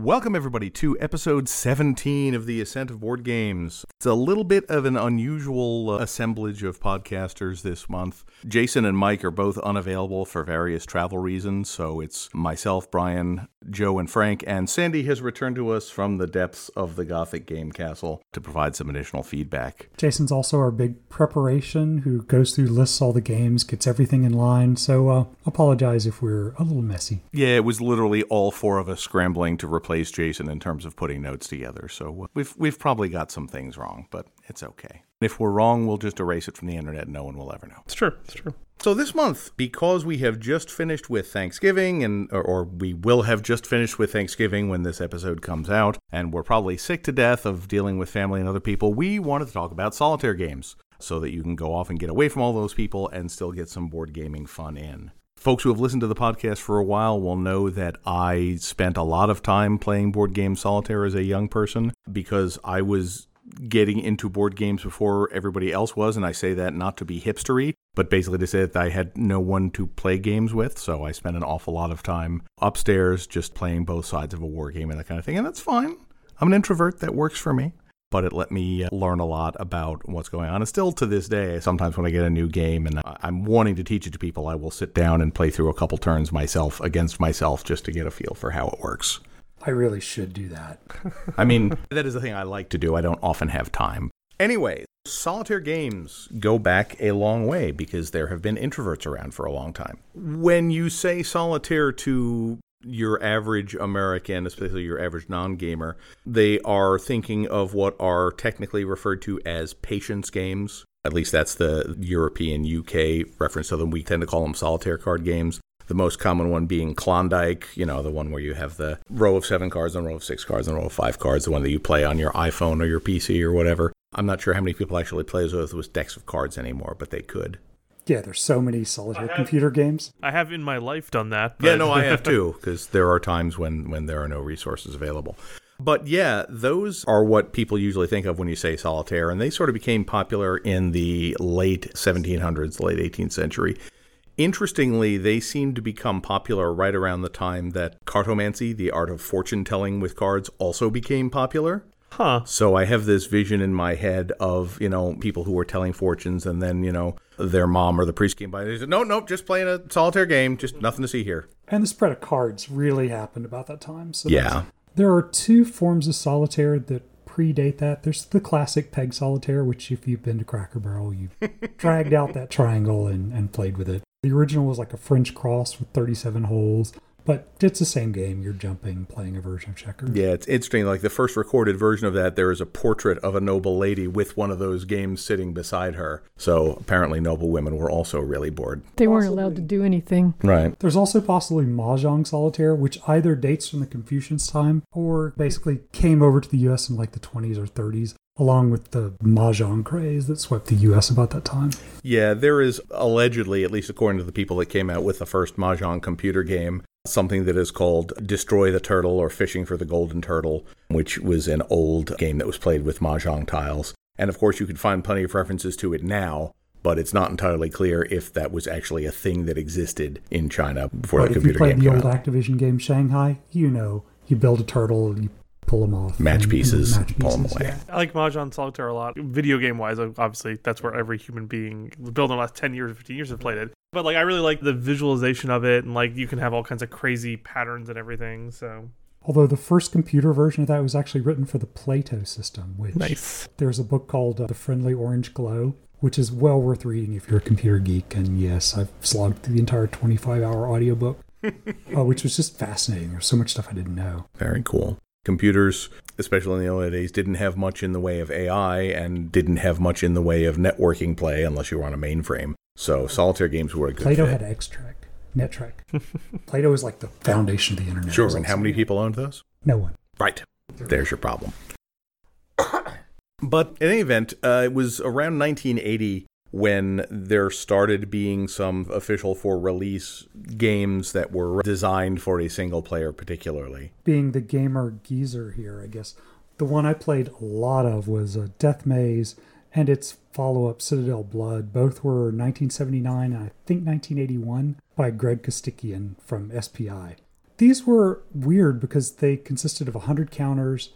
Welcome, everybody, to episode 17 of the Ascent of Board Games. It's a little bit of an unusual uh, assemblage of podcasters this month. Jayson and Mike are both unavailable for various travel reasons, so it's myself, Brian, Joe, and Frank, and Sandi has returned to us from the depths of the Gothic Game Castle to provide some additional feedback. Jayson's also our big preparation who goes through, lists all the games, gets everything in line, so uh, apologize if we're a little messy. Yeah, it was literally all four of us scrambling to replace Jayson in terms of putting notes together, so we've, we've probably got some things wrong, but it's okay. If we're wrong, we'll just erase it from the internet and no one will ever know. It's true. It's true. So this month, because we have just finished with Thanksgiving, and or, or, we will have just finished with Thanksgiving when this episode comes out, and we're probably sick to death of dealing with family and other people, we wanted to talk about solitaire games so that you can go off and get away from all those people and still get some board gaming fun in. Folks who have listened to the podcast for a while will know that I spent a lot of time playing board game solitaire as a young person because I was getting into board games before everybody else was, and I say that not to be hipstery, but basically to say that I had no one to play games with, so I spent an awful lot of time upstairs just playing both sides of a war game and that kind of thing, and that's fine. I'm an introvert, that works for me. But it let me uh, learn a lot about what's going on. And still to this day, sometimes when I get a new game and I'm wanting to teach it to people, I will sit down and play through a couple turns myself against myself just to get a feel for how it works. I really should do that. I mean, that is the thing I like to do. I don't often have time. Anyway, solitaire games go back a long way because there have been introverts around for a long time. When you say solitaire to your average American, especially your average non gamer, they are thinking of what are technically referred to as patience games. At least that's the European UK reference to them. We tend to call them solitaire card games. The most common one being Klondike, you know, the one where you have the row of seven cards and row of six cards and row of five cards, the one that you play on your iPhone or your PC or whatever. I'm not sure how many people actually play those with decks of cards anymore, but they could. Yeah, there's so many solitaire have, computer games. I have in my life done that. But... Yeah, no, I have too, because there are times when when there are no resources available. But yeah, those are what people usually think of when you say solitaire, and they sort of became popular in the late 1700s, late 18th century. Interestingly, they seem to become popular right around the time that cartomancy, the art of fortune telling with cards, also became popular. Huh. So I have this vision in my head of, you know, people who were telling fortunes and then, you know, their mom or the priest came by and they said, no, no, just playing a solitaire game, just nothing to see here. And the spread of cards really happened about that time. So yeah. There are two forms of solitaire that predate that. There's the classic peg solitaire, which if you've been to Cracker Barrel, you've dragged out that triangle and, and played with it. The original was like a French cross with 37 holes. But it's the same game. You're jumping, playing a version of checkers. Yeah, it's interesting. Like the first recorded version of that, there is a portrait of a noble lady with one of those games sitting beside her. So apparently, noble women were also really bored. They weren't allowed to do anything. Right. There's also possibly Mahjong Solitaire, which either dates from the Confucians' time or basically came over to the U.S. in like the 20s or 30s along with the mahjong craze that swept the U.S. about that time. Yeah, there is allegedly, at least according to the people that came out with the first mahjong computer game, something that is called Destroy the Turtle or Fishing for the Golden Turtle, which was an old game that was played with mahjong tiles. And of course, you can find plenty of references to it now, but it's not entirely clear if that was actually a thing that existed in China before but the computer game. If you played the old out. Activision game Shanghai, you know, you build a turtle, you pull them off. Match and, pieces, and match pull them away. yeah. I like Mahjong Solitaire a lot. Video game wise, obviously, that's where every human being, built in the last 10 years, 15 years, have played it. But like, I really like the visualization of it, and like, you can have all kinds of crazy patterns and everything. So, Although the first computer version of that was actually written for the Plato system, which nice. there's a book called uh, The Friendly Orange Glow, which is well worth reading if you're a computer geek. And yes, I've slogged through the entire 25 hour audiobook, uh, which was just fascinating. There's so much stuff I didn't know. Very cool. Computers, especially in the early days, didn't have much in the way of AI and didn't have much in the way of networking play unless you were on a mainframe. So solitaire games were a good thing. Plato fit. had extract. NetTrek. Plato is like the foundation of the internet. Sure. And how many people owned those? No one. Right. There's your problem. but in any event, uh, it was around 1980 when there started being some official for release games that were designed for a single player, particularly. Being the gamer geezer here, I guess the one I played a lot of was uh, Death Maze and its follow-up Citadel Blood. Both were 1979 and I think 1981 by Greg Costikyan from SPI. These were weird because they consisted of 100 counters,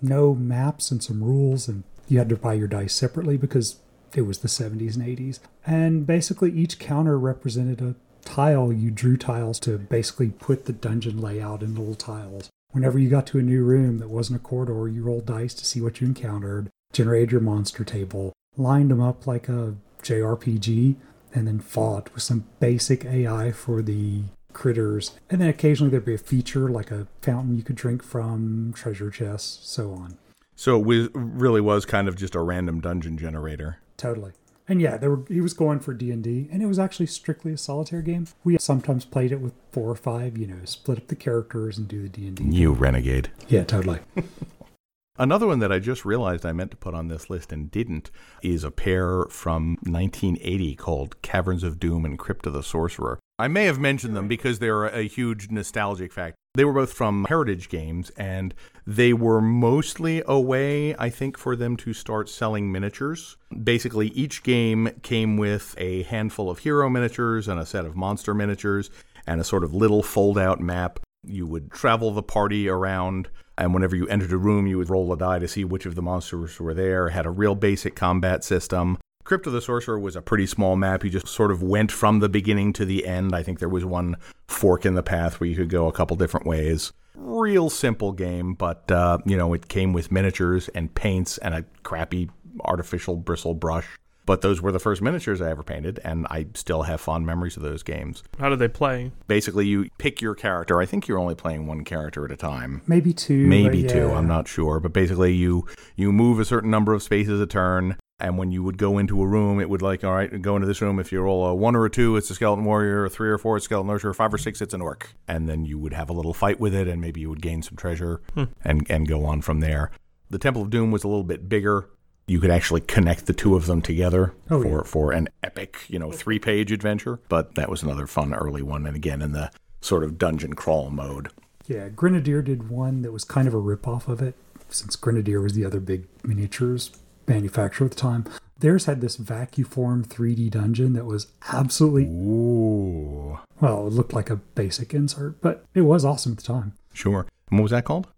no maps, and some rules, and you had to buy your dice separately because it was the 70s and 80s. And basically, each counter represented a tile. You drew tiles to basically put the dungeon layout in little tiles. Whenever you got to a new room that wasn't a corridor, you rolled dice to see what you encountered, generated your monster table, lined them up like a JRPG, and then fought with some basic AI for the critters. And then occasionally there'd be a feature like a fountain you could drink from, treasure chests, so on. So it really was kind of just a random dungeon generator. Totally. And yeah, there were, he was going for D and D, and it was actually strictly a solitaire game. We sometimes played it with four or five, you know, split up the characters and do the D and D. You renegade. Yeah, totally. Another one that I just realized I meant to put on this list and didn't is a pair from 1980 called Caverns of Doom and Crypt of the Sorcerer. I may have mentioned them because they're a huge nostalgic fact. They were both from Heritage Games, and they were mostly a way, I think, for them to start selling miniatures. Basically, each game came with a handful of hero miniatures and a set of monster miniatures and a sort of little fold out map. You would travel the party around, and whenever you entered a room, you would roll a die to see which of the monsters were there. Had a real basic combat system. Crypt of the Sorcerer was a pretty small map. You just sort of went from the beginning to the end. I think there was one fork in the path where you could go a couple different ways. Real simple game, but uh, you know it came with miniatures and paints and a crappy artificial bristle brush. But those were the first miniatures I ever painted, and I still have fond memories of those games. How do they play? Basically, you pick your character. I think you're only playing one character at a time Maybe two. maybe but two yeah. i'm not sure but basically you you move a certain number of spaces a turn and when you would go into a room it would like all right go into this room. If you roll a uh, one or a two it's a skeleton warrior a three or four it's a skeleton archer five or six it's an orc. And then you would have a little fight with it and maybe you would gain some treasure hmm. and and go on from there. The temple of doom was a little bit bigger. You could actually connect the two of them together Oh, for yeah. for an epic you know three page adventure. But that was another fun early one. And again in the sort of dungeon crawl mode. Yeah, Grenadier did one that was kind of a ripoff of it, since Grenadier was the other big miniatures manufacturer at the time. Theirs had this vacuform 3D dungeon that was absolutely Ooh. well, it looked like a basic insert, but it was awesome at the time. Sure. And what was that called?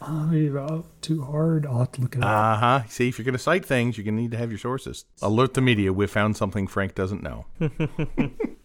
Uh, too hard. I'll have to look it up. Uh huh. See, if you're going to cite things, you're going to need to have your sources. Alert the media. We've found something Frank doesn't know.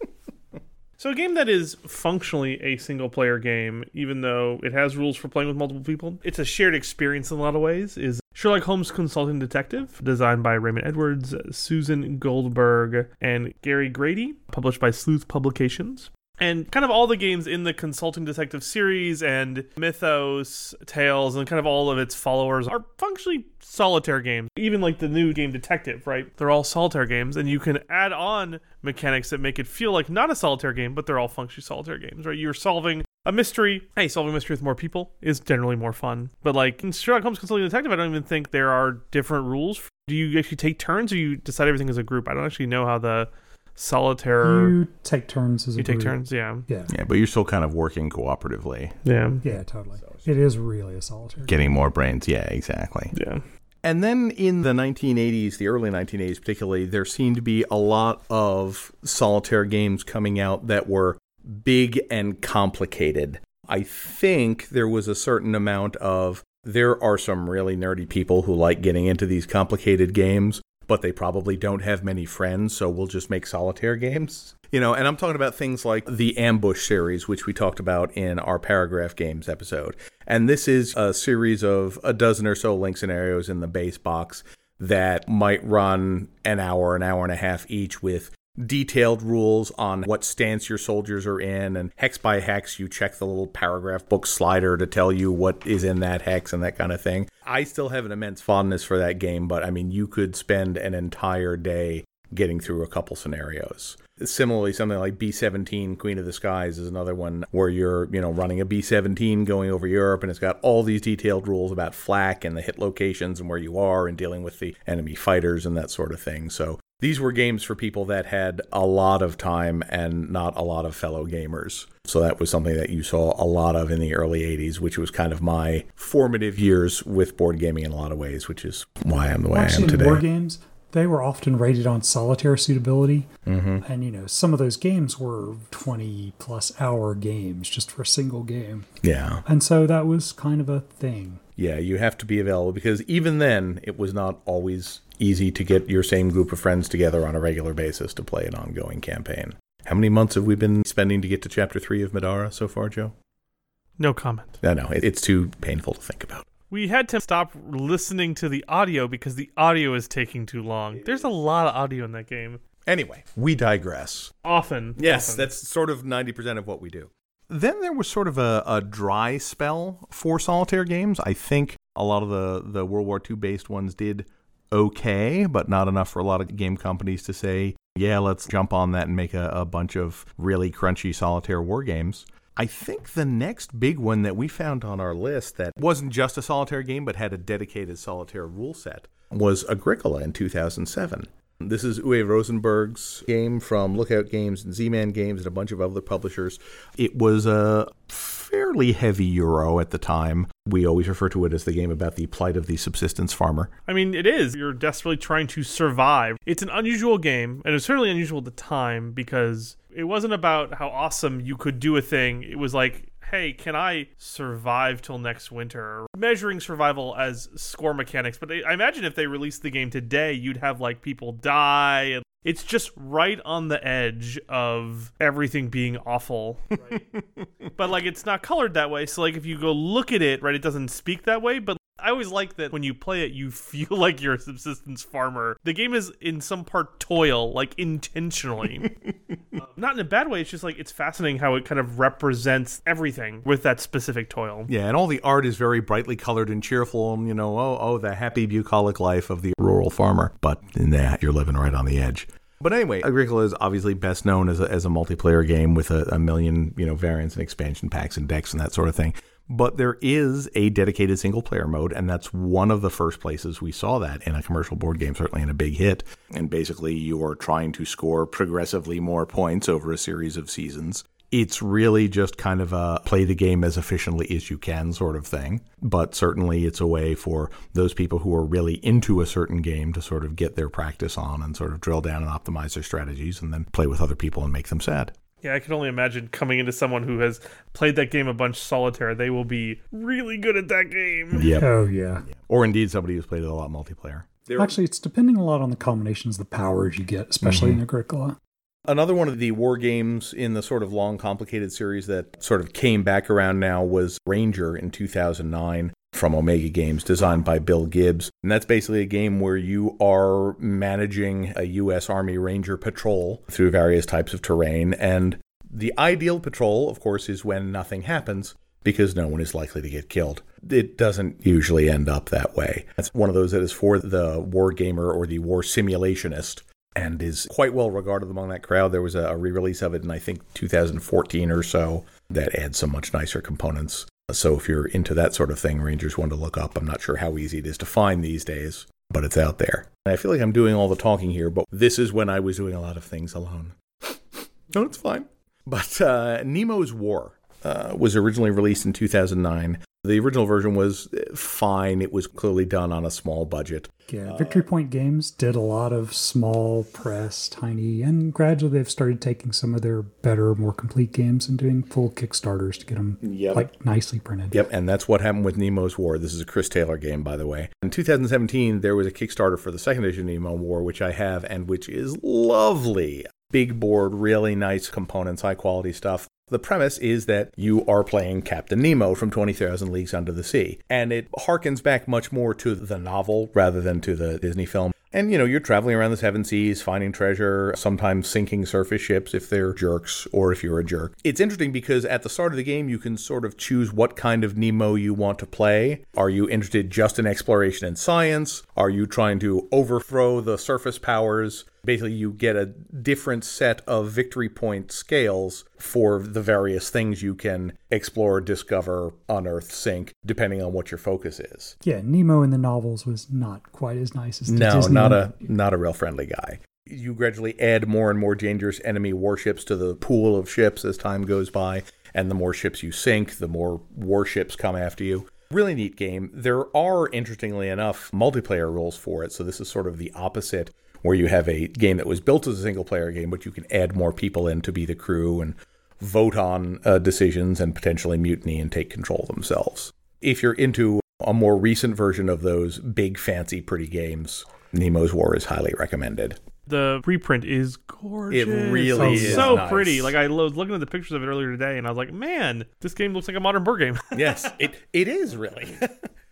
So a game that is functionally a single player game, even though it has rules for playing with multiple people, it's a shared experience in a lot of ways, is Sherlock Holmes Consulting Detective, designed by Raymond Edwards, Susan Goldberg, and Gary Grady, published by Sleuth Publications. And kind of all the games in the Consulting Detective series and Mythos, Tales, and kind of all of its followers are functionally solitaire games. Even like the new game Detective, right? They're all solitaire games, and you can add on mechanics that make it feel like not a solitaire game, but they're all functionally solitaire games, right? You're solving a mystery. Hey, solving a mystery with more people is generally more fun. But like in Sherlock Holmes Consulting Detective, I don't even think there are different rules. Do you actually take turns or you decide everything as a group? I don't actually know how the solitaire. you take turns as a You take group. turns, yeah. Yeah, Yeah, but you're still kind of working cooperatively, Yeah. yeah, totally. It is really a solitaire. getting more brains. Yeah, exactly. Yeah. And then in the 1980s, the early 1980s particularly, there seemed to be a lot of solitaire games coming out that were big and complicated. I think there was a certain amount of there are some really nerdy people who like getting into these complicated games, but they probably don't have many friends, so we'll just make solitaire games. You know, and I'm talking about things like the Ambush series, which we talked about in our Paragraph Games episode. And this is a series of a dozen or so link scenarios in the base box that might run an hour, an hour and a half each with detailed rules on what stance your soldiers are in and hex by hex you check the little paragraph book slider to tell you what is in that hex and that kind of thing. I still have an immense fondness for that game, but I mean you could spend an entire day getting through a couple scenarios. Similarly, something like B-17, Queen of the Skies, is another one where you're, you know, running a B-17 going over Europe, and it's got all these detailed rules about flak and the hit locations and where you are, and dealing with the enemy fighters and that sort of thing. So these were games for people that had a lot of time and not a lot of fellow gamers. So that was something that you saw a lot of in the early 80s, which was kind of my formative years with board gaming in a lot of ways, which is why I'm the way Actually, I am today. war games, they were often rated on solitaire suitability. Mm-hmm. And, you know, some of those games were 20 plus hour games just for a single game. Yeah. And so that was kind of a thing. Yeah, you have to be available because even then, it was not always easy to get your same group of friends together on a regular basis to play an ongoing campaign. How many months have we been spending to get to chapter three of Middara so far, Joe? No comment. No, no, it's too painful to think about. We had to stop listening to the audio because the audio is taking too long. There's a lot of audio in that game. Anyway, we digress. Often. Yes, often. that's sort of 90% of what we do. Then there was sort of a, a dry spell for solitaire games. I think a lot of the, the World War II based ones did okay, but not enough for a lot of game companies to say, yeah, let's jump on that and make a, a bunch of really crunchy solitaire war games. I think the next big one that we found on our list that wasn't just a solitaire game but had a dedicated solitaire rule set was Agricola in 2007. This is Uwe Rosenberg's game from Lookout Games and Z-Man Games and a bunch of other publishers. It was a fairly heavy euro at the time. We always refer to it as the game about the plight of the subsistence farmer. I mean, it is. You're desperately trying to survive. It's an unusual game, and it was certainly unusual at the time because it wasn't about how awesome you could do a thing. It was like, hey, can I survive till next winter? Measuring survival as score mechanics. But I imagine if they released the game today, you'd have like people die. And it's just right on the edge of everything being awful. Right? but like, it's not colored that way. So like, if you go look at it, right, it doesn't speak that way. But I always like that when you play it, you feel like you're a subsistence farmer. The game is in some part toil, like intentionally. Uh, not in a bad way. It's just like it's fascinating how it kind of represents everything with that specific toil. Yeah, and all the art is very brightly colored and cheerful, and you know, oh, oh, the happy bucolic life of the rural farmer. But in that, you're living right on the edge. But anyway, Agricola is obviously best known as a, as a multiplayer game with a, a million, you know, variants and expansion packs and decks and that sort of thing. But there is a dedicated single player mode, and that's one of the first places we saw that in a commercial board game, certainly in a big hit. And basically, you are trying to score progressively more points over a series of seasons. It's really just kind of a play the game as efficiently as you can sort of thing. But certainly, it's a way for those people who are really into a certain game to sort of get their practice on and sort of drill down and optimize their strategies and then play with other people and make them sad. Yeah, I can only imagine coming into someone who has played that game a bunch solitaire, they will be really good at that game. Yep. Oh, yeah. Or indeed, somebody who's played it a lot multiplayer. Actually, it's depending a lot on the combinations of the powers you get, especially in mm-hmm. Agricola. Another one of the war games in the sort of long, complicated series that sort of came back around now was Ranger in 2009 from Omega Games, designed by Bill Gibbs. And that's basically a game where you are managing a U.S. Army Ranger patrol through various types of terrain. And the ideal patrol, of course, is when nothing happens because no one is likely to get killed. It doesn't usually end up that way. It's one of those that is for the war gamer or the war simulationist and is quite well regarded among that crowd. There was a re release of it in, I think, 2014 or so that adds some much nicer components. So if you're into that sort of thing, Ranger's one to look up. I'm not sure how easy it is to find these days, but it's out there. And I feel like I'm doing all the talking here, but this is when I was doing a lot of things alone. no, it's fine. But uh, Nemo's War uh, was originally released in 2009. The original version was uh, fine. It was clearly done on a small budget. Yeah, Victory Point Games did a lot of small press, tiny, and gradually they've started taking some of their better, more complete games and doing full Kickstarters to get them Yep. like nicely printed. Yep, and that's what happened with Nemo's War. This is a Chris Taylor game, by the way. In 2017, there was a Kickstarter for the second edition of Nemo War, which I have and which is lovely. Big board, really nice components, high quality stuff. The premise is that you are playing Captain Nemo from 20,000 Leagues Under the Sea, and it harkens back much more to the novel rather than to the Disney film. And you know, you're traveling around the seven seas, finding treasure, sometimes sinking surface ships if they're jerks or if you're a jerk. It's interesting because at the start of the game, you can sort of choose what kind of Nemo you want to play. Are you interested just in exploration and science? Are you trying to overthrow the surface powers? Basically, you get a different set of victory point scales for the various things you can explore, discover, unearth, sink, depending on what your focus is. Yeah, Nemo in the novels was not quite as nice as No, Disney not a not a real friendly guy. You gradually add more and more dangerous enemy warships to the pool of ships as time goes by, and the more ships you sink, the more warships come after you. Really neat game. There are, interestingly enough, multiplayer rules for it, so this is sort of the opposite, where you have a game that was built as a single player game, but you can add more people in to be the crew and vote on uh, decisions and potentially mutiny and take control themselves. If you're into a more recent version of those big, fancy, pretty games, Nemo's War is highly recommended. The reprint is gorgeous. It really Oh, is so nice. pretty. Like I was looking at the pictures of it earlier today, and I was like, man, this game looks like a modern board game. yes, it it is really.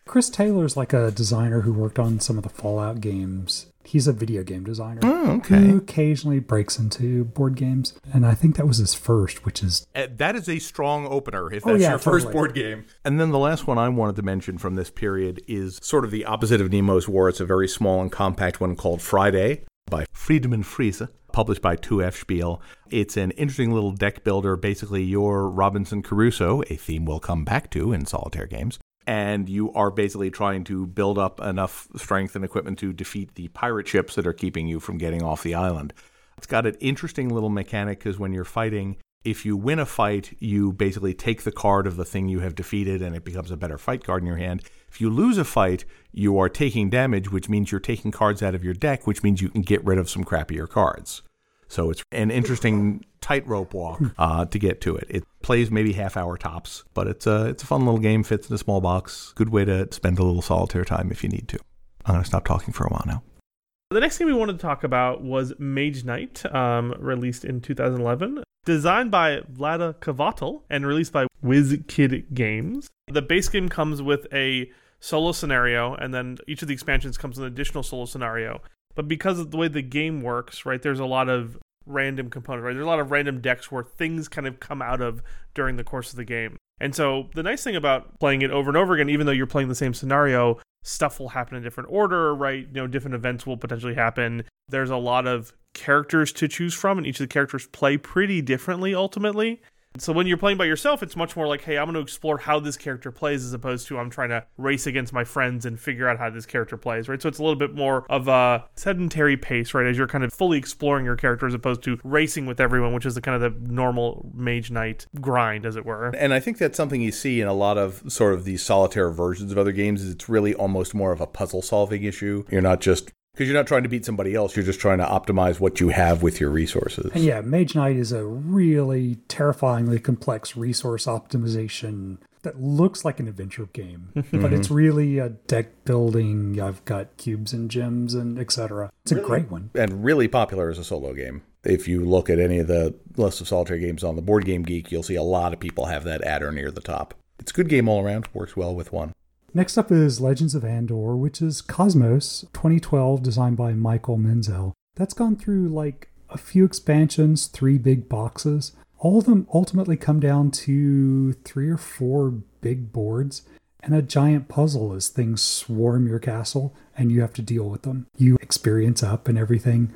Chris Taylor's like a designer who worked on some of the Fallout games. He's a video game designer Oh, okay. who occasionally breaks into board games, and I think that was his first, which is Uh, that is a strong opener if Oh, that's yeah, your first board game. And then the last one I wanted to mention from this period is sort of the opposite of Nemo's War. It's a very small and compact one called Friday by Friedemann Friese, published by 2F Spiel. It's an interesting little deck builder. Basically, you're Robinson Crusoe, a theme we'll come back to in solitaire games. And you are basically trying to build up enough strength and equipment to defeat the pirate ships that are keeping you from getting off the island. It's got an interesting little mechanic because when you're fighting, if you win a fight, you basically take the card of the thing you have defeated and it becomes a better fight card in your hand. If you lose a fight, you are taking damage, which means you're taking cards out of your deck, which means you can get rid of some crappier cards. So it's an interesting tightrope walk uh, to get to it. It plays maybe half hour tops, but it's a it's a fun little game. Fits in a small box. Good way to spend a little solitaire time if you need to. I'm gonna stop talking for a while now. The next game we wanted to talk about was Mage Knight, um, released in 2011. Designed by Vlaada Chvatil and released by WizKid Games. The base game comes with a solo scenario, and then each of the expansions comes with an additional solo scenario. But because of the way the game works, right, there's a lot of random components, right? There's a lot of random decks where things kind of come out of during the course of the game. And so the nice thing about playing it over and over again, even though you're playing the same scenario, stuff will happen in different order, right? You know, different events will potentially happen. There's a lot of characters to choose from, and each of the characters play pretty differently ultimately. So when you're playing by yourself, it's much more like, hey, I'm going to explore how this character plays as opposed to I'm trying to race against my friends and figure out how this character plays, right? So it's a little bit more of a sedentary pace, right? As you're kind of fully exploring your character as opposed to racing with everyone, which is the kind of the normal Mage Knight grind, as it were. And I think that's something you see in a lot of sort of these solitaire versions of other games. Is it's really almost more of a puzzle solving issue. You're not just because you're not trying to beat somebody else. You're just trying to optimize what you have with your resources. And yeah, Mage Knight is a really terrifyingly complex resource optimization that looks like an adventure game, but it's mhm. really a deck building. I've got cubes and gems and etc. It's a great one. and really popular as a solo game. If you look at any of the list of solitaire games on the Board Game Geek, you'll see a lot of people have that adder near the top. It's a good game all around. Works well with one. Next up is Legends of Andor, which is Kosmos 2012, designed by Michael Menzel. That's gone through like a few expansions, three big boxes. All of them ultimately come down to three or four big boards and a giant puzzle as things swarm your castle and you have to deal with them. You experience up and everything,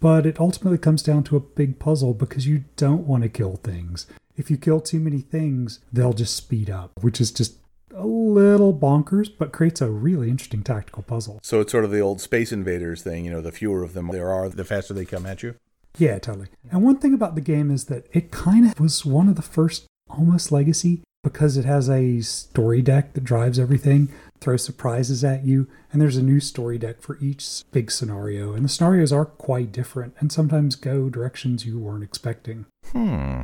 but it ultimately comes down to a big puzzle because you don't want to kill things. If you kill too many things, they'll just speed up, which is just a little bonkers, but creates a really interesting tactical puzzle. So it's sort of the old Space Invaders thing. You know, the fewer of them there are, the faster they come at you. Yeah, totally. And one thing about the game is that it kind of was one of the first almost legacy because it has a story deck that drives everything, throws surprises at you, and there's a new story deck for each big scenario. And the scenarios are quite different and sometimes go directions you weren't expecting. Hmm.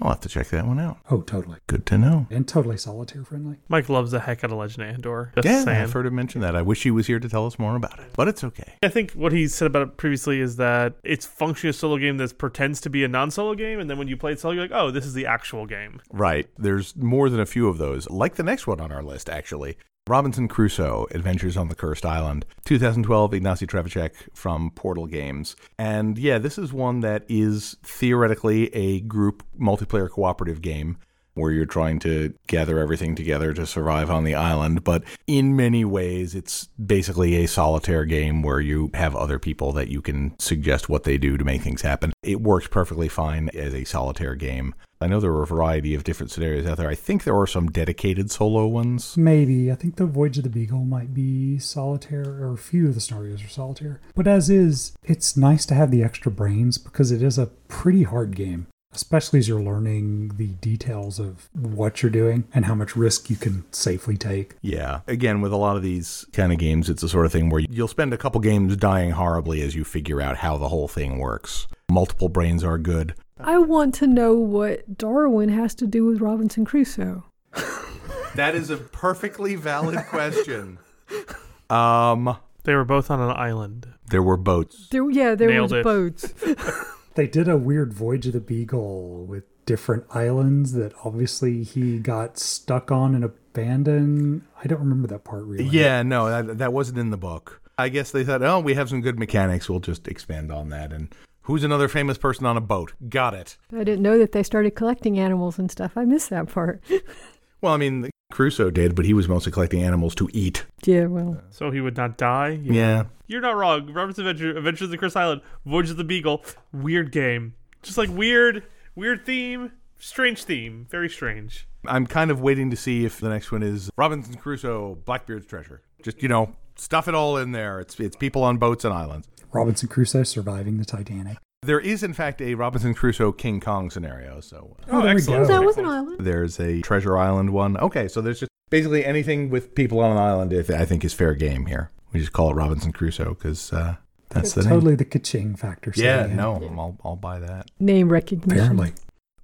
I'll have to check that one out. Oh, totally. Good to know. And totally solitaire friendly. Mike loves the heck out of Legend of Andor. Just yeah, saying. I've heard him mention that. I wish he was here to tell us more about it, but it's okay. I think what he said about it previously is that it's functioning as a solo game that pretends to be a non-solo game, and then when you play it solo, you're like, oh, this is the actual game. Right. There's more than a few of those, like the next one on our list, actually. Robinson Crusoe, Adventures on the Cursed Island, 2012, Ignacy Trzewiczek from Portal Games. And yeah, this is one that is theoretically a group multiplayer cooperative game. Where you're trying to gather everything together to survive on the island. But in many ways, it's basically a solitaire game where you have other people that you can suggest what they do to make things happen. It works perfectly fine as a solitaire game. I know there are a variety of different scenarios out there. I think there are some dedicated solo ones. Maybe. I think the Voyage of the Beagle might be solitaire, or a few of the scenarios are solitaire. But as is, it's nice to have the extra brains because it is a pretty hard game especially as you're learning the details of what you're doing and how much risk you can safely take. Yeah. Again, with a lot of these kind of games, it's the sort of thing where you'll spend a couple games dying horribly as you figure out how the whole thing works. Multiple brains are good. I want to know what Darwin has to do with Robinson Crusoe. that is a perfectly valid question. Um, they were both on an island. There were boats. There, yeah, there Nailed was it. boats. They did a weird Voyage of the Beagle with different islands that obviously he got stuck on and abandoned. I don't remember that part really. Yeah, no, that, that wasn't in the book. I guess they thought, oh, we have some good mechanics. We'll just expand on that. And who's another famous person on a boat? Got it. I didn't know that they started collecting animals and stuff. I missed that part. Well, I mean, Crusoe did, but he was mostly collecting animals to eat. yeah, well, So he would not die. Yeah. You're not wrong. Robert's Adventure, Adventures of the Cursed Island, Voyage of the Beagle, weird game. Just like weird, weird theme, strange theme, very strange. I'm kind of waiting to see if the next one is Robinson Crusoe, Blackbeard's Treasure. Just, you know, stuff it all in there. It's it's people on boats and islands. Robinson Crusoe surviving the Titanic. There is, in fact, a Robinson Crusoe King Kong scenario. So uh, Oh, there we excellent. go. that was an island. there's a Treasure Island one. Okay, so there's just basically anything with people on an island. I think is fair game here. We just call it Robinson Crusoe because uh, that's the name. totally the ka-ching factor. Yeah, setting in. no, I'll, I'll buy that. Name recognition. Apparently.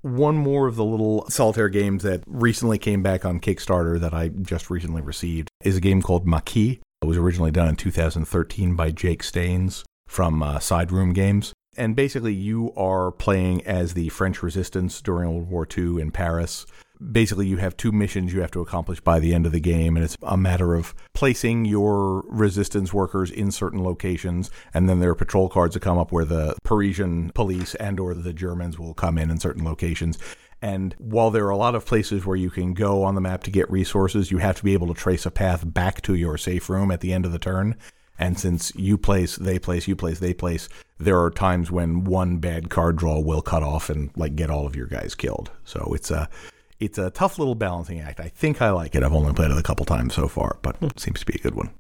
One more of the little solitaire games that recently came back on Kickstarter that I just recently received is a game called Maquis. It was originally done in 2013 by Jake Staines from uh, Side Room Games. And basically, you are playing as the French resistance during World War II in Paris. Basically, you have two missions you have to accomplish by the end of the game, and it's a matter of placing your resistance workers in certain locations, and then there are patrol cards that come up where the Parisian police and or the Germans will come in in certain locations. And while there are a lot of places where you can go on the map to get resources, you have to be able to trace a path back to your safe room at the end of the turn. And since you place, they place, you place, they place, there are times when one bad card draw will cut off and like get all of your guys killed. So it's a it's a tough little balancing act. I think I like it. I've only played it a couple times so far, but it seems to be a good one.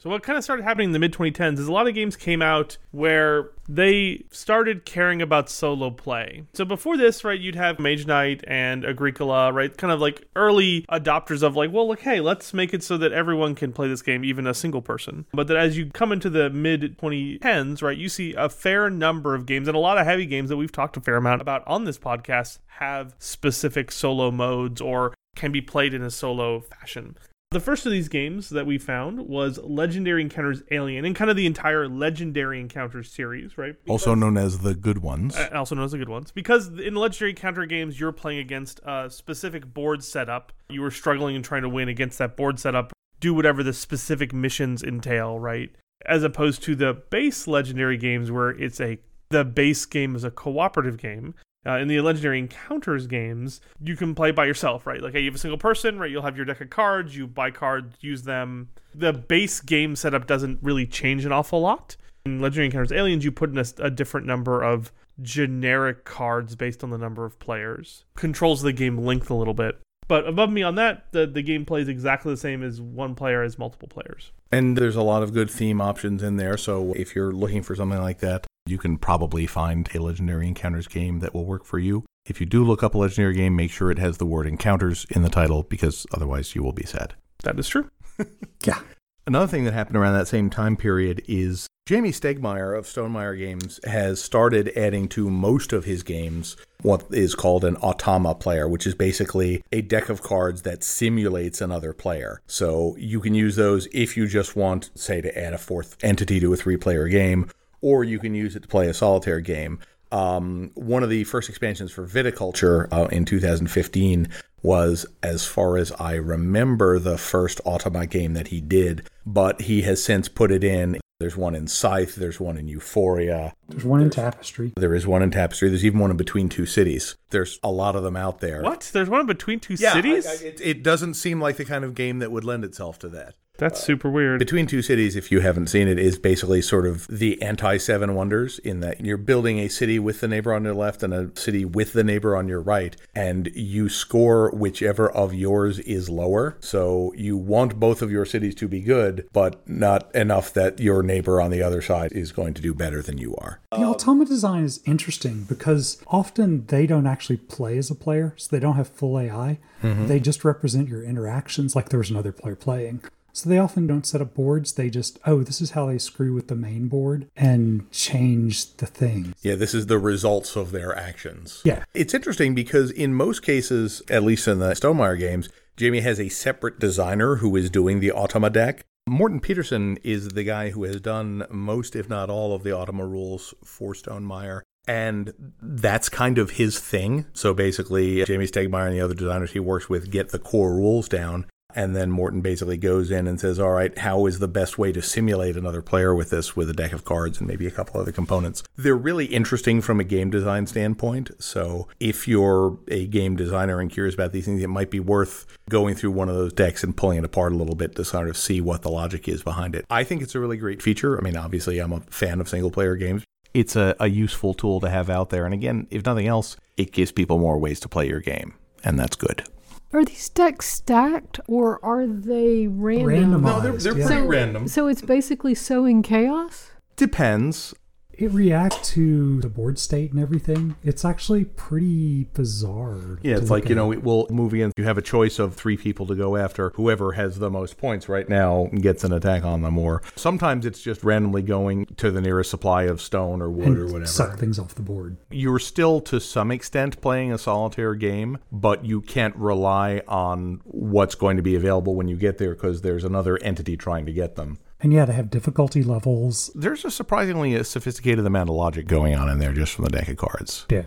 So what kind of started happening in the mid 2010s is a lot of games came out where they started caring about solo play. So before this, right, you'd have Mage Knight and Agricola, right, kind of like early adopters of like, well, look, hey, let's make it so that everyone can play this game, even a single person. But that as you come into the mid 2010s, right, you see a fair number of games and a lot of heavy games that we've talked a fair amount about on this podcast have specific solo modes or can be played in a solo fashion. The first of these games that we found was Legendary Encounters Alien, and kind of the entire Legendary Encounters series, right? Also known as the good ones. Uh, also known as the good ones. Because in Legendary Encounter games, you're playing against a specific board setup. You were struggling and trying to win against that board setup, do whatever the specific missions entail, right? As opposed to the base Legendary games where it's a the base game is a cooperative game. Uh, in the Legendary Encounters games, you can play by yourself, right? Like, hey, you have a single person, right? You'll have your deck of cards, you buy cards, use them. The base game setup doesn't really change an awful lot. In Legendary Encounters Aliens, you put in a, a different number of generic cards based on the number of players. Controls the game length a little bit. But above me on that, the, the game plays exactly the same as one player as multiple players. And there's a lot of good theme options in there. So if you're looking for something like that, you can probably find a Legendary Encounters game that will work for you. If you do look up a Legendary game, make sure it has the word encounters in the title because otherwise you will be sad. That is true. Yeah. Another thing that happened around that same time period is Jamey Stegmaier of Stonemaier Games has started adding to most of his games what is called an automa player, which is basically a deck of cards that simulates another player. So you can use those if you just want, say, to add a fourth entity to a three player game, or you can use it to play a solitaire game. Um, one of the first expansions for Viticulture uh, in 2015 was, as far as I remember, the first Automa game that he did, but he has since put it in There's one in Scythe, there's one in Euphoria, There's one in Tapestry. there is one in Tapestry, there's even one in Between Two Cities. There's a lot of them out there. What? There's one in between two Yeah, cities? I- I- it, it doesn't seem like the kind of game that would lend itself to that. That's super weird. Between Two Cities, if you haven't seen it, is basically sort of the anti Seven Wonders in that you're building a city with the neighbor on your left and a city with the neighbor on your right, and you score whichever of yours is lower. So you want both of your cities to be good, but not enough that your neighbor on the other side is going to do better than you are. The Automa design is interesting because often they don't actually play as a player, so they don't have full AI. Mm-hmm. They just represent your interactions like there was another player playing. So they often don't set up boards. They just, oh, this is how they screw with the main board and change the thing. Yeah, this is the results of their actions. Yeah. It's interesting because in most cases, at least in the Stonemaier games, Jamey has a separate designer who is doing the Automa deck. Morten Pedersen is the guy who has done most, if not all, of the Automa rules for Stonemaier. And that's kind of his thing. So basically, Jamey Stegmaier and the other designers he works with get the core rules down. And then Morten basically goes in and says, All right, how is the best way to simulate another player with this with a deck of cards and maybe a couple other components? They're really interesting from a game design standpoint. So if you're a game designer and curious about these things, it might be worth going through one of those decks and pulling it apart a little bit to sort of see what the logic is behind it. I think it's a really great feature. I mean, obviously, I'm a fan of single player games. It's a, a useful tool to have out there. And again, if nothing else, it gives people more ways to play your game. And that's good. Are these decks stacked or are they random? Randomized. they're yeah. pretty So, random. so it's basically sowing chaos? Depends. It reacts to the board state and everything. It's actually pretty bizarre. Yeah, it's like, you know, it will move against. You have a choice of three people to go after. Whoever has the most points right now gets an attack on them. Or sometimes it's just randomly going to the nearest supply of stone or wood and or whatever. suck things off the board. You're still, to some extent, playing a solitaire game, but you can't rely on what's going to be available when you get there because there's another entity trying to get them. And yeah, they have difficulty levels. There's a surprisingly uh, sophisticated amount of logic going on in there just from the deck of cards. Yeah.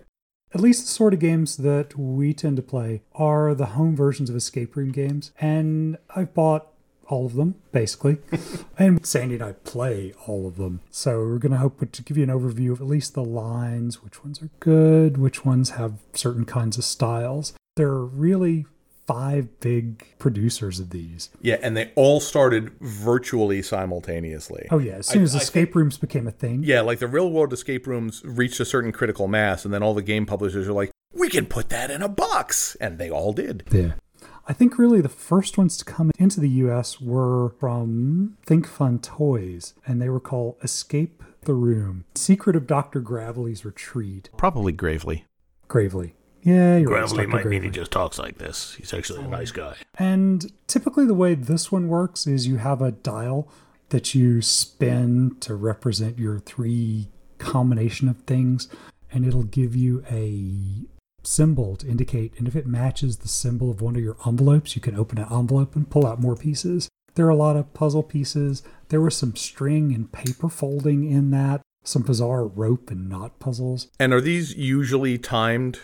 At least the sort of games that we tend to play are the home versions of escape room games. And I've bought all of them, basically. and Sandi and I play all of them. So we're going to hope to give you an overview of at least the lines, which ones are good, which ones have certain kinds of styles. There are really five big producers of these. Yeah, and they all started virtually simultaneously. Oh, yeah. As soon I- as I escape rooms became a thing. Yeah, like the real world escape rooms reached a certain critical mass, and then all the game publishers are like, we can put that in a box. And they all did. Yeah. I think really the first ones to come into the US were from Think Fun Toys, and they were called Escape the Room Secret of Dr. Gravely's Retreat. Probably gravely. Gravely. Yeah, you're right. it's Gravelly Dr. might mean he just talks like this. He's actually a oh, nice guy. And typically, the way this one works is you have a dial that you spin to represent your three combination of things, and it'll give you a symbol to indicate. And if it matches the symbol of one of your envelopes, you can open an envelope and pull out more pieces. There are a lot of puzzle pieces. There was some string and paper folding in that, some bizarre rope and knot puzzles. And are these usually timed?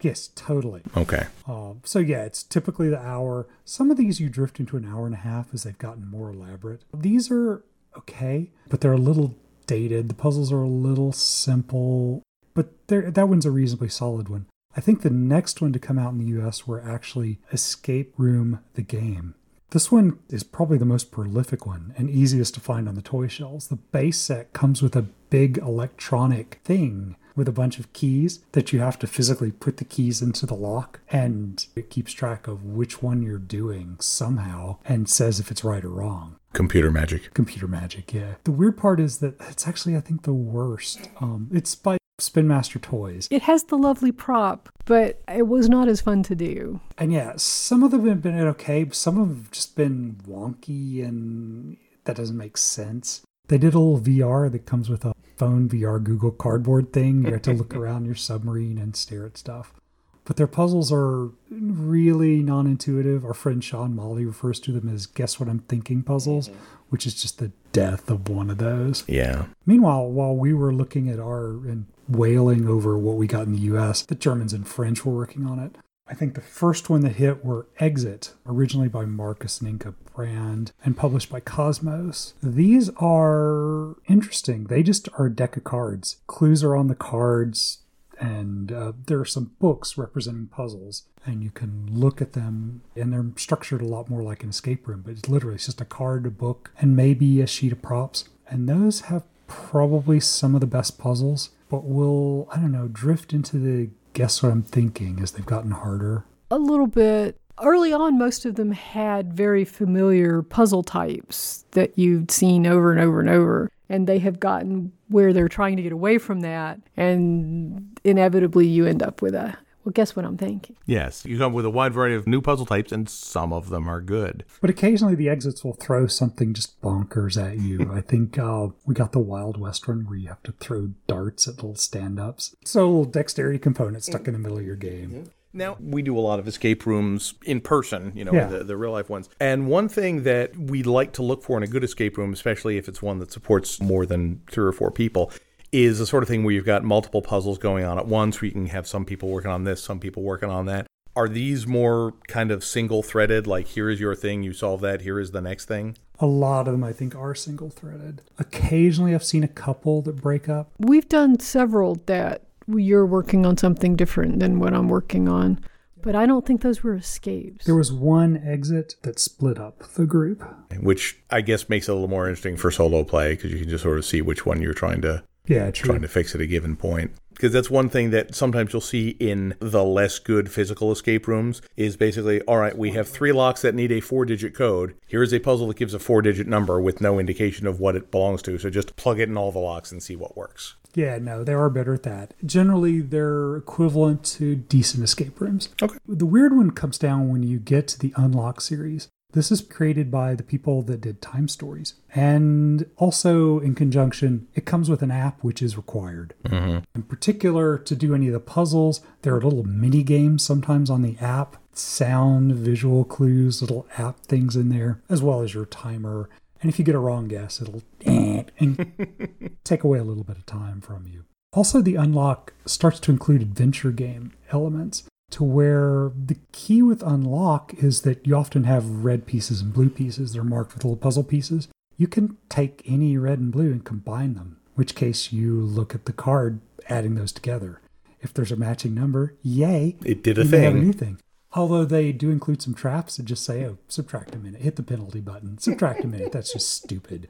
Yes, totally. Okay. Um, so yeah, it's typically the hour. Some of these you drift into an hour and a half as they've gotten more elaborate. These are okay, but they're a little dated. The puzzles are a little simple, but they're, that one's a reasonably solid one. I think the next one to come out in the US were actually Escape Room the Game. This one is probably the most prolific one and easiest to find on the toy shelves. The base set comes with a big electronic thing with a bunch of keys that you have to physically put the keys into the lock and it keeps track of which one you're doing somehow and says if it's right or wrong. Computer magic. computer magic yeah. The weird part is that it's actually i think the worst. Um, it's by spin master toys. It has the lovely prop, but it was not as fun to do. and yeah some of them have been okay but some have just been wonky and that doesn't make sense. They did a little vr that comes with a phone vr google cardboard thing you have to look around your submarine and stare at stuff but their puzzles are really non-intuitive our friend sean molly refers to them as guess what i'm thinking puzzles mm-hmm. which is just the death of one of those Yeah. Meanwhile, while we were looking at our and wailing over what we got in the US, the Germans and French were working on it. I think the first one that hit were Exit, originally by Marcus Ninka Brand and published by Kosmos. These are interesting. They just are a deck of cards. Clues are on the cards, and uh, there are some books representing puzzles, and you can look at them, and they're structured a lot more like an escape room, but it's literally it's just a card, a book, and maybe a sheet of props. And those have probably some of the best puzzles, but will, I don't know, drift into the guess what I'm thinking as they've gotten harder. A little bit. Early on, most of them had very familiar puzzle types that you'd seen over and over and over. And they have gotten where they're trying to get away from that. And inevitably, you end up with a, well, guess what I'm thinking? Yes, you come up with a wide variety of new puzzle types, and some of them are good. But occasionally the exits will throw something just bonkers at you. I think uh, we got the Wild West one where you have to throw darts at little stand ups. So a little dexterity component stuck in the middle of your game. Now, we do a lot of escape rooms in person, you know, Yeah. the, the real life ones. And one thing that we like to look for in a good escape room, especially if it's one that supports more than three or four people, is the sort of thing where you've got multiple puzzles going on at once, where you can have some people working on this, some people working on that. Are these more kind of single threaded, like here is your thing, you solve that, here is the next thing? A lot of them, I think, are single threaded. Occasionally I've seen a couple that break up. We've done several that you're working on something different than what I'm working on. But I don't think those were escapes. There was one exit that split up the group. Which I guess makes it a little more interesting for solo play because you can just sort of see which one you're trying to Yeah, true. trying to fix at a given point. Because that's one thing that sometimes you'll see in the less good physical escape rooms is basically, all right, we have three locks that need a four digit code. Here is a puzzle that gives a four digit number with no indication of what it belongs to. So just plug it in all the locks and see what works. Yeah, no, they are better at that. Generally, they're equivalent to decent escape rooms. Okay. The weird one comes down when you get to the Unlock series. This is created by the people that did Time Stories. And also, in conjunction, it comes with an app which is required. Mm-hmm. In particular, to do any of the puzzles, there are little mini games sometimes on the app sound, visual clues, little app things in there, as well as your timer. And if you get a wrong guess, it'll and take away a little bit of time from you. Also, the unlock starts to include adventure game elements to where the key with unlock is that you often have red pieces and blue pieces. They're marked with little puzzle pieces. You can take any red and blue and combine them, in which case you look at the card, adding those together. If there's a matching number, yay, It did a you may have a new thing. Although they do include some traps that just say, oh, subtract a minute, hit the penalty button, subtract a minute. That's just stupid.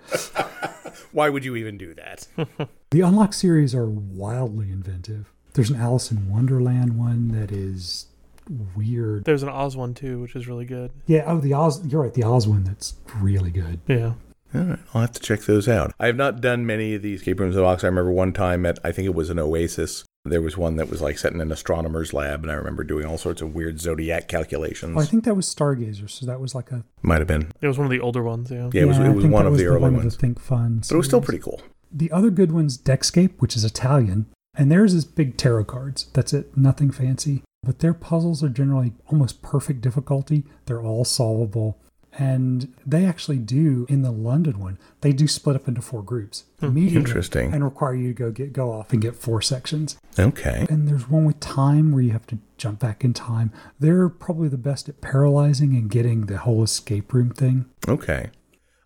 Why would you even do that? The Unlock series are wildly inventive. There's an Alice in Wonderland one that is weird. There's an Oz one too, which is really good. Yeah, oh, the Oz, you're right, the Oz one that's really good. Yeah. All right, I'll have to check those out. I have not done many of these escape rooms at Ox. I remember one time at, I think it was an Oasis. There was one that was like set in an astronomer's lab, and I remember doing all sorts of weird zodiac calculations. Oh, I think that was Stargazer, so that was like a. Might have been. It was one of the older ones, yeah. Yeah, it was, I it was one of was the early one ones. Of the Think Fun. But it was still pretty cool. The other good one's Deckscape, which is Italian, and theirs is big tarot cards. That's it, nothing fancy. But their puzzles are generally almost perfect difficulty. They're all solvable. And they actually do, in the London one, they do split up into four groups hmm. immediately Interesting. and require you to go get go off and get four sections. Okay. And there's one with time where you have to jump back in time. They're probably the best at paralyzing and getting the whole escape room thing. Okay.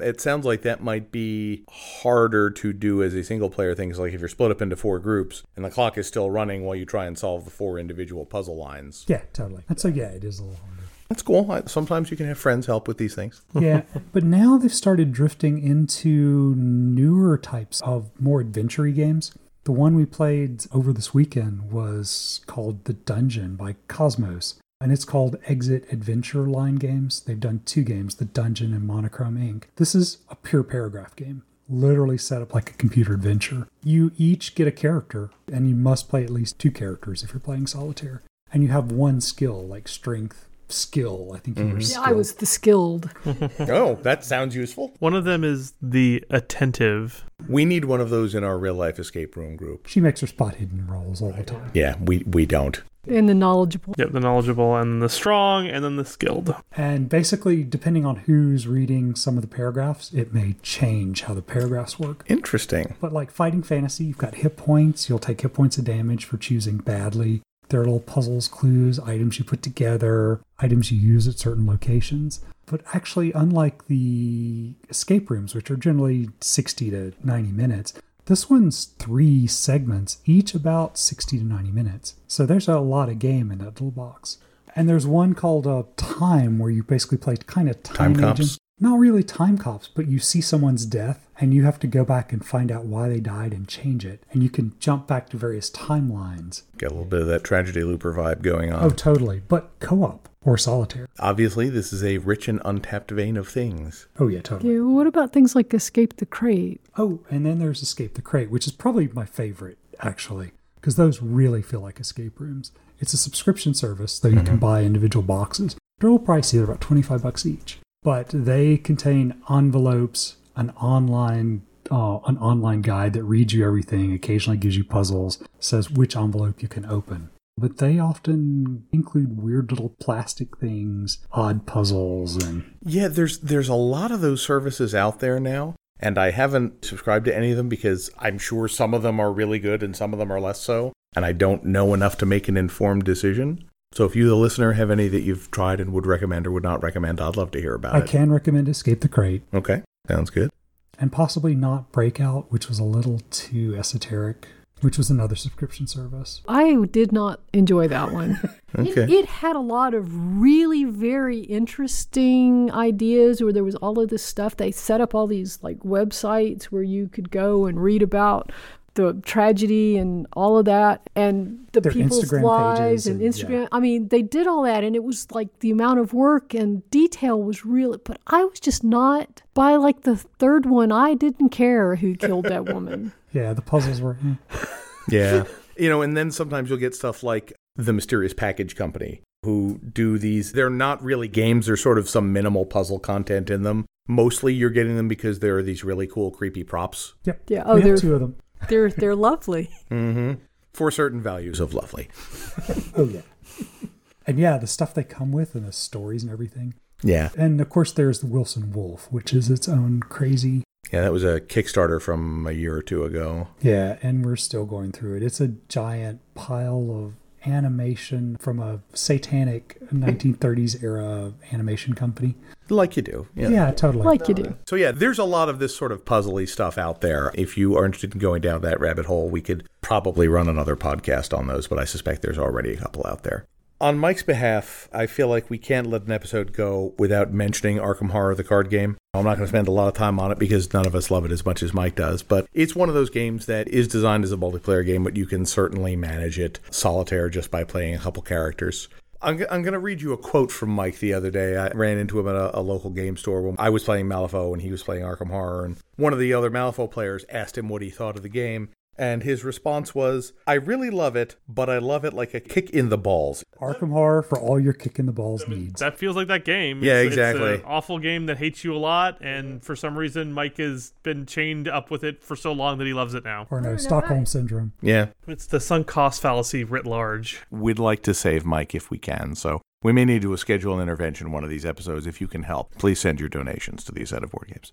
It sounds like that might be harder to do as a single player thing. 'cause, like if you're split up into four groups and the clock is still running while you try and solve the four individual puzzle lines. Yeah, totally. And so yeah, it is a little harder. That's cool. Sometimes you can have friends help with these things. yeah, but now they've started drifting into newer types of more adventure games. The one we played over this weekend was called The Dungeon by Kosmos, and it's called Exit Adventure Line Games. They've done two games, The Dungeon and Monochrome Inc. This is a pure paragraph game, literally set up like a computer adventure. You each get a character, and you must play at least two characters if you're playing solitaire. And you have one skill, like strength, skill. I think you were mm-hmm. Yeah, I was the skilled. oh, that sounds useful. One of them is the attentive. We need one of those in our real life escape room group. She makes her spot hidden rolls all the time. Yeah, we, we don't. And the knowledgeable. Yep, the knowledgeable and the strong and then the skilled. And basically, depending on who's reading some of the paragraphs, it may change how the paragraphs work. Interesting. But like fighting fantasy, you've got hit points. You'll take hit points of damage for choosing badly. There are little puzzles, clues, items you put together, items you use at certain locations. But actually, unlike the escape rooms, which are generally 60 to 90 minutes, this one's three segments, each about 60 to 90 minutes. So there's a lot of game in that little box. And there's one called uh, Time, where you basically play kind of time, Time cops? Not really time cops, but you see someone's death and you have to go back and find out why they died and change it. And you can jump back to various timelines. Got a little bit of that tragedy looper vibe going on. Oh, totally. But co op or solitaire. Obviously, this is a rich and untapped vein of things. Oh, yeah, totally. Yeah, what about things like Escape the Crate? Oh, and then there's Escape the Crate, which is probably my favorite, actually, because those really feel like escape rooms. It's a subscription service, though you can buy individual boxes. They're a little pricey, they're about 25 bucks each. But they contain envelopes, an online uh, an online guide that reads you everything, occasionally gives you puzzles, says which envelope you can open. But they often include weird little plastic things, odd puzzles, and Yeah, there's there's a lot of those services out there now, and I haven't subscribed to any of them because I'm sure some of them are really good and some of them are less so, and I don't know enough to make an informed decision. So if you, the listener, have any that you've tried and would recommend or would not recommend, I'd love to hear about I it. I can recommend Escape the Crate. Okay, sounds good. and possibly not Breakout, which was a little too esoteric, which was another subscription service. I did not enjoy that one. Okay. It, it had a lot of really very interesting ideas where there was all of this stuff. They set up all these like websites where you could go and read about the tragedy and all of that and the Their people's Instagram lives pages and, and- Instagram. yeah. I mean, they did all that and it was like the amount of work and detail was real, but I was just not by like the third one. I didn't care who killed that woman. Yeah, the puzzles were. eh. Yeah. you know, and then sometimes you'll get stuff like the Mysterious Package Company, who do these. They're not really games, they're sort of some minimal puzzle content in them. Mostly you're getting them because there are these really cool, creepy props Yep. Yeah. Oh, we they're two of them. they're they're lovely. mm-hmm. for certain values of lovely. Oh yeah. And yeah, the stuff they come with and the stories and everything. Yeah. And of course, there's the Wilson Wolf, which is its own crazy. Yeah, that was a Kickstarter from a year or two ago. Yeah, and we're still going through it. It's a giant pile of animation from a satanic 1930s era animation company. Like you do. Yeah. Yeah, totally. Like you do. So yeah, there's a lot of this sort of puzzly stuff out there. If you are interested in going down that rabbit hole, we could probably run another podcast on those, but I suspect there's already a couple out there. On Mike's behalf, I feel like we can't let an episode go without mentioning Arkham Horror, the card game. I'm not going to spend a lot of time on it because none of us love it as much as Mike does, but it's one of those games that is designed as a multiplayer game, but you can certainly manage it solitaire just by playing a couple characters. I'm, g- I'm going to read you a quote from Mike the other day. I ran into him at a, a local game store when I was playing Malifaux and he was playing Arkham Horror. And one of the other Malifaux players asked him what he thought of the game. And his response was, I really love it, but I love it like a kick in the balls. Arkham Horror for all your kick in the balls needs. That feels like that game. Yeah, It's- exactly. It's an awful game that hates you a lot, and for some reason, Mike has been chained up with it for so long that he loves it now. Or no, oh, Stockholm Syndrome. Yeah, It's the sunk cost fallacy writ large. we'd like to save Mike if we can. So we may need to schedule an intervention one of these episodes. If you can help, please send your donations to the Ascent of Board Games.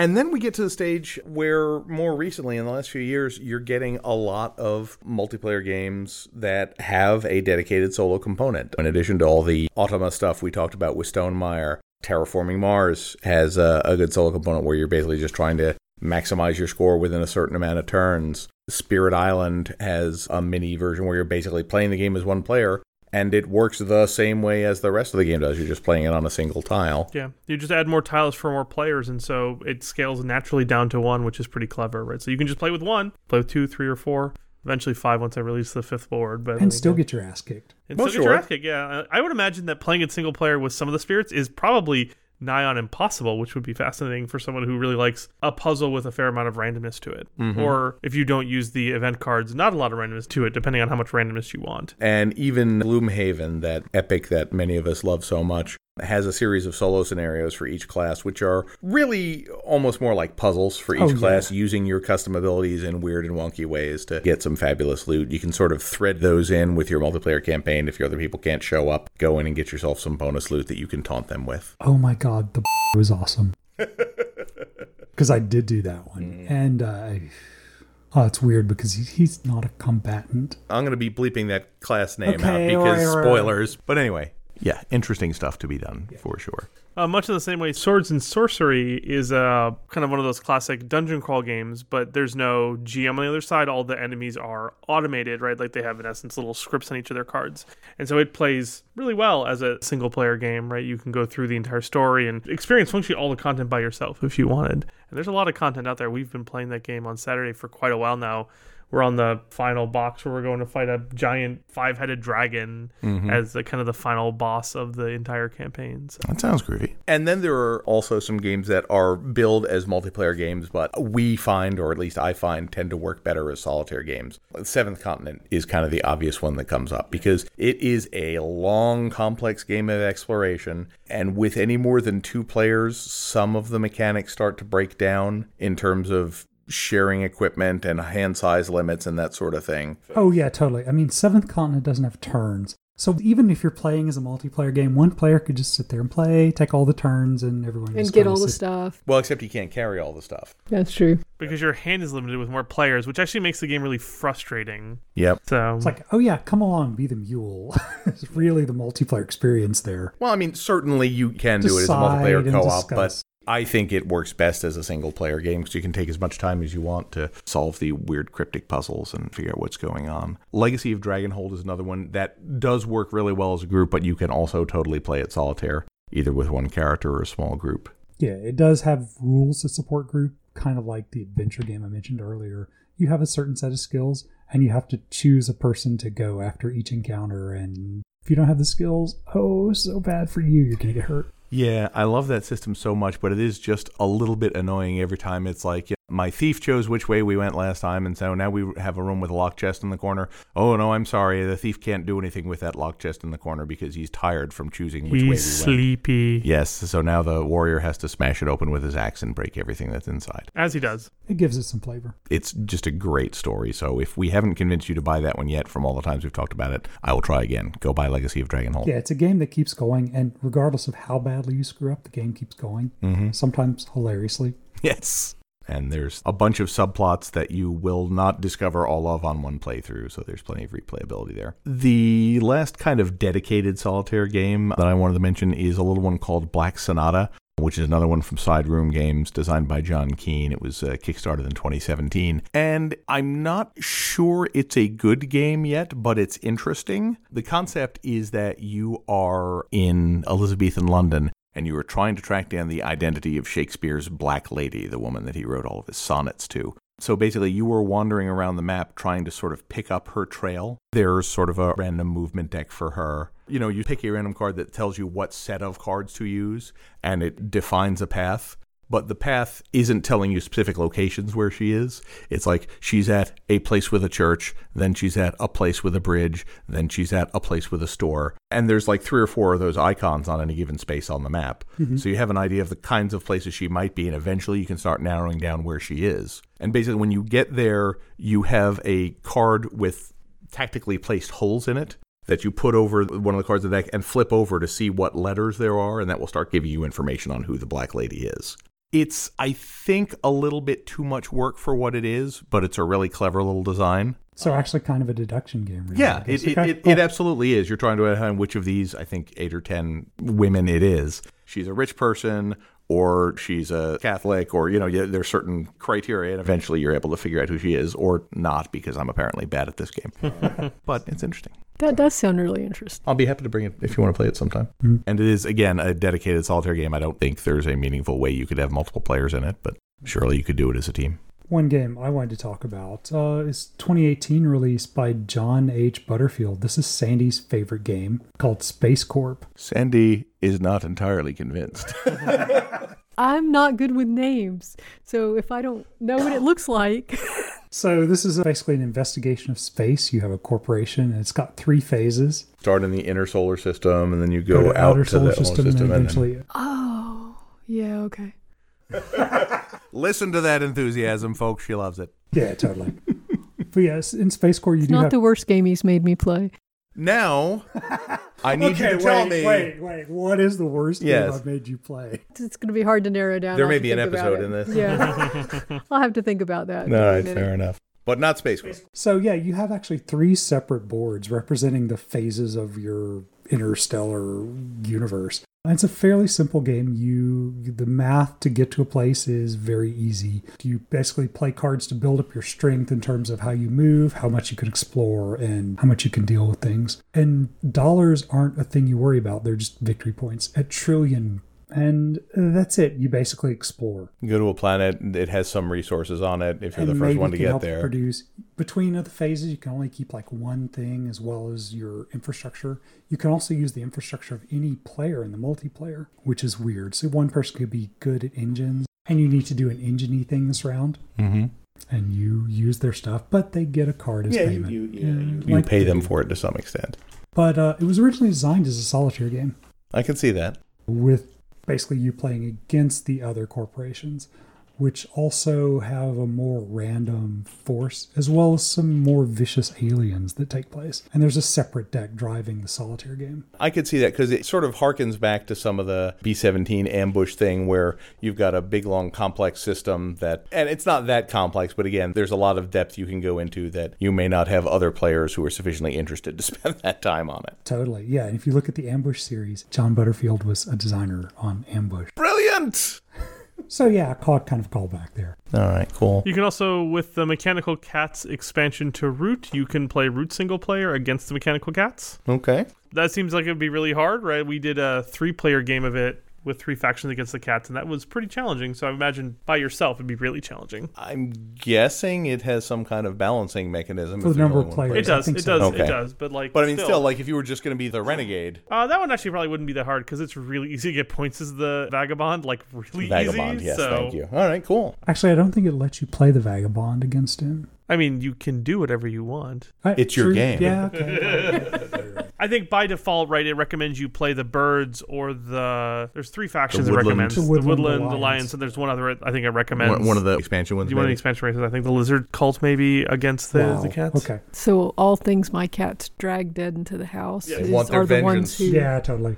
And then we get to the stage where, more recently, in the last few years, you're getting a lot of multiplayer games that have a dedicated solo component. In addition to all the Automa stuff we talked about with Stonemaier, Terraforming Mars has a, a good solo component where you're basically just trying to maximize your score within a certain amount of turns. Spirit Island has a mini version where you're basically playing the game as one player, and it works the same way as the rest of the game does. You're just playing it on a single tile. Yeah, you just add more tiles for more players, and so it scales naturally down to one, which is pretty clever, right? So you can just play with one, play with two, three, or four. Eventually five once I release the fifth board, but And still get your ass kicked. and Well, still get your ass kicked. Yeah, I would imagine that playing it single player with some of the spirits is probably nigh on impossible, which would be fascinating for someone who really likes a puzzle with a fair amount of randomness to it. Mm-hmm. Or if you don't use the event cards, not a lot of randomness to it, depending on how much randomness you want. And even Gloomhaven, that epic that many of us love so much, has a series of solo scenarios for each class, which are really almost more like puzzles for each Oh, yeah. class, using your custom abilities in weird and wonky ways to get some fabulous loot. You can sort of thread those in with your multiplayer campaign if your other people can't show up. Go in and get yourself some bonus loot that you can taunt them with. Oh my god, the was awesome. Because I did do that one, and uh, I- Oh, it's weird because he's not a combatant. I'm going to be bleeping that class name Okay, out because right, all right. spoilers. But anyway, yeah, interesting stuff to be done for sure. Uh, much in the same way, Swords and Sorcery is uh, kind of one of those classic dungeon crawl games, but there's no GM on the other side. All the enemies are automated, right? Like they have, in essence, little scripts on each of their cards. And so it plays really well as a single player game, right? You can go through the entire story and experience functionally all the content by yourself if you wanted. And there's a lot of content out there. We've been playing that game on Saturday for quite a while now. We're on the final box where we're going to fight a giant five headed dragon mm-hmm. as the kind of the final boss of the entire campaign. So. That sounds groovy. And then there are also some games that are billed as multiplayer games, but we find, or at least I find, tend to work better as solitaire games. Seventh Continent is kind of the obvious one that comes up because it is a long, complex game of exploration. And with any more than two players, some of the mechanics start to break down in terms of sharing equipment and hand size limits and that sort of thing. Oh yeah, totally. I mean, Seventh Continent doesn't have turns, so even if you're playing as a multiplayer game, one player could just sit there and play, take all the turns, and everyone and just get kinda all the stuff. Well, except you can't carry all the stuff. That's true. because your hand is limited with more players, which actually makes the game really frustrating. Yep. So It's like, oh yeah, come along, be the mule. it's really the multiplayer experience there. Well, I mean, certainly you can do it as a multiplayer co-op, but discuss. I think it works best as a single player game because you can take as much time as you want to solve the weird cryptic puzzles and figure out what's going on. Legacy of Dragonhold is another one that does work really well as a group, but you can also totally play it solitaire, either with one character or a small group. Yeah, it does have rules to support group, kind of like the adventure game I mentioned earlier. You have a certain set of skills, and you have to choose a person to go after each encounter. And if you don't have the skills, oh, so bad for you. You're gonna get hurt. Yeah, I love that system so much, but it is just a little bit annoying every time. It's like, my thief chose which way we went last time, and so now we have a room with a lock chest in the corner. Oh, no, I'm sorry. The thief can't do anything with that lock chest in the corner because he's tired from choosing which way we he's went. sleepy, Yes, so now the warrior has to smash it open with his axe and break everything that's inside. as he does. It gives it some flavor. It's just a great story. So if we haven't convinced you to buy that one yet from all the times we've talked about it, I will try again. Go buy Legacy of Dragonhold. Yeah, it's a game that keeps going, and regardless of how badly you screw up, the game keeps going. Mm-hmm. Sometimes hilariously. Yes. And there's a bunch of subplots that you will not discover all of on one playthrough, so there's plenty of replayability there. The last kind of dedicated solitaire game that I wanted to mention is a little one called Black Sonata, which is another one from Side Room Games, designed by John Kean. It was uh, kickstarted in 2017. And I'm not sure it's a good game yet, but it's interesting. The concept is that you are in Elizabethan London and you were trying to track down the identity of Shakespeare's Black Lady, the woman that he wrote all of his sonnets to. So basically, you were wandering around the map trying to sort of pick up her trail. There's sort of a random movement deck for her. You know, you pick a random card that tells you what set of cards to use, and it defines a path. But the path isn't telling you specific locations where she is. It's like she's at a place with a church, then she's at a place with a bridge, then she's at a place with a store. And there's like three or four of those icons on any given space on the map. Mm-hmm. So you have an idea of the kinds of places she might be, and eventually you can start narrowing down where she is. And basically, when you get there, you have a card with tactically placed holes in it that you put over one of the cards of the deck and flip over to see what letters there are, and that will start giving you information on who the Black Lady is. It's, I think, a little bit too much work for what it is, but it's a really clever little design. So actually, kind of a deduction game. Really, Yeah, it, it, Okay, it, cool. it absolutely is. You're trying to identify which of these, I think, eight or ten women it is. She's a rich person, or she's a Catholic, or, you know, there's certain criteria, and eventually you're able to figure out who she is, or not, because I'm apparently bad at this game. but it's interesting. That does sound really interesting. I'll be happy to bring it if you want to play it sometime. Mm-hmm. And it is, again, a dedicated solitaire game. I don't think there's a meaningful way you could have multiple players in it, but surely you could do it as a team. One game I wanted to talk about uh, is 2018 release by John H. Butterfield. This is Sandi's favorite game called Space Corp. Sandi is not entirely convinced. I'm not good with names, so if I don't know what it looks like, So this is basically an investigation of space. You have a corporation, and it's got three phases. Start in the inner solar system, and then you Go go, to out outer to solar the solar system, system, and and eventually. oh yeah, okay. then listen to that enthusiasm, folks. She loves it. Yeah, totally. but yes, in Space Corp, you It's do not have. the worst game he's made me play. Now, I need okay, you to tell me. wait, wait. What is the worst Yes. game I've made you play? It's going to be hard to narrow down. There I'll may be an episode in this. Yeah, I'll have to think about that. All right, in a minute. fair enough. but not Space Quest. So yeah, you have actually three separate boards representing the phases of your interstellar universe. And it's a fairly simple game. You the math to get to a place is very easy. You basically play cards to build up your strength in terms of how you move, how much you can explore, and how much you can deal with things. And dollars aren't a thing you worry about. They're just victory points. At trillion and that's it. You basically explore. You go to a planet, it has some resources on it if you're and the first one to get there. Produce between other phases, you can only keep like one thing as well as your infrastructure. You can also use the infrastructure of any player in the multiplayer, which is weird. So one person could be good at engines, and you need to do an engine thing this round, Mm-hmm. and you use their stuff, but they get a card as Yeah, you, payment. you, yeah, Yeah, you, you like pay them for it to some extent. But uh, it was originally designed as a solitaire game. I can see that. with basically you playing against the other corporations, which also have a more random force, as well as some more vicious aliens that take place. And there's a separate deck driving the solitaire game. I could see that because it sort of harkens back to some of the B 17 ambush thing where you've got a big, long, complex system that, and it's not that complex, but again, there's a lot of depth you can go into that you may not have other players who are sufficiently interested to spend that time on it. Totally. Yeah. And if you look at the Ambush series, John Butterfield was a designer on Ambush. Brilliant! So yeah, call kind of callback there. All right, cool. You can also, with the Mechanical Cats expansion to Root, you can play Root single player against the Mechanical Cats. Okay. That seems like it'd be really hard, right? We did a three player game of it with three factions against the cats, and that was pretty challenging. So I imagine by yourself it'd be really challenging. I'm guessing it has some kind of balancing mechanism. For the number of players. It does, think it so. does, Okay. it does. But like, But I mean, still, like if you were just going to be the renegade, Uh, that one actually probably wouldn't be that hard because it's really easy to get points as the vagabond, like really vagabond. easy. Yes, so, thank you. All right, cool. Actually, I don't think it lets you play the Vagabond against him. I mean, you can do whatever you want. Uh, It's your true. game. Yeah. Okay. I think by default, right, it recommends you play the birds or the. There's three factions it woodland. recommends: The the woodland, woodland, the the lions. lions, and there's one other. I think it recommends One, one of the expansion ones. You want the expansion races? I think the lizard cult maybe against the, wow. the cats. Okay. So all things my cats drag dead into the house Yeah. Is, want their are the ones who Yeah, totally.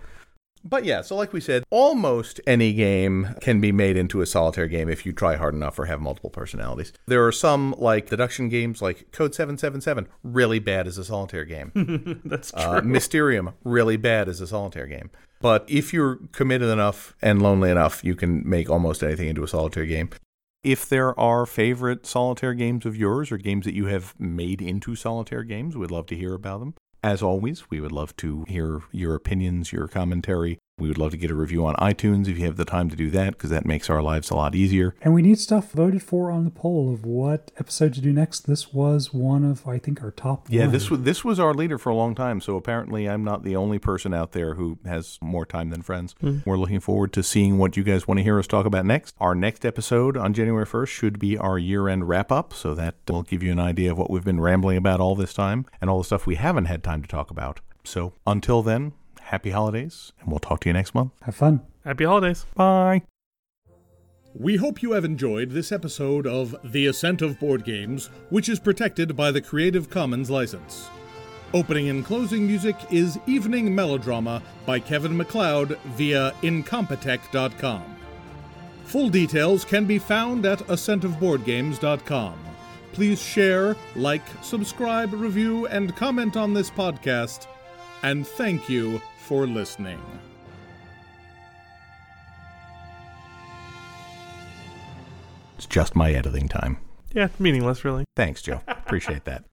But yeah, so like we said, almost any game can be made into a solitaire game if you try hard enough or have multiple personalities. There are some like deduction games like Code 777, really bad as a solitaire game. That's true. Uh, Mysterium, really bad as a solitaire game. But if you're committed enough and lonely enough, you can make almost anything into a solitaire game. If there are favorite solitaire games of yours or games that you have made into solitaire games, we'd love to hear about them. As always, we would love to hear your opinions, your commentary. We would love to get a review on iTunes if you have the time to do that, because that makes our lives a lot easier. And we need stuff voted for on the poll of what episode to do next. This was one of, I think, our top. Yeah, one. this was this was our leader for a long time, so apparently I'm not the only person out there who has more time than friends. Mm. We're looking forward to seeing what you guys want to hear us talk about next. Our next episode on January 1st should be our year-end wrap-up, so that will give you an idea of what we've been rambling about all this time and all the stuff we haven't had time to talk about. So until then, happy holidays, and we'll talk to you next month. Have fun. Happy holidays. Bye. We hope you have enjoyed this episode of The Ascent of Board Games, which is protected by the Creative Commons license. Opening and closing music is Evening Melodrama by Kevin MacLeod via Incompetech.com. Full details can be found at ascentofboardgames.com. Please share, like, subscribe, review, and comment on this podcast. And thank you for listening. It's just my editing time. Yeah, meaningless, really. Thanks, Joe. Appreciate that.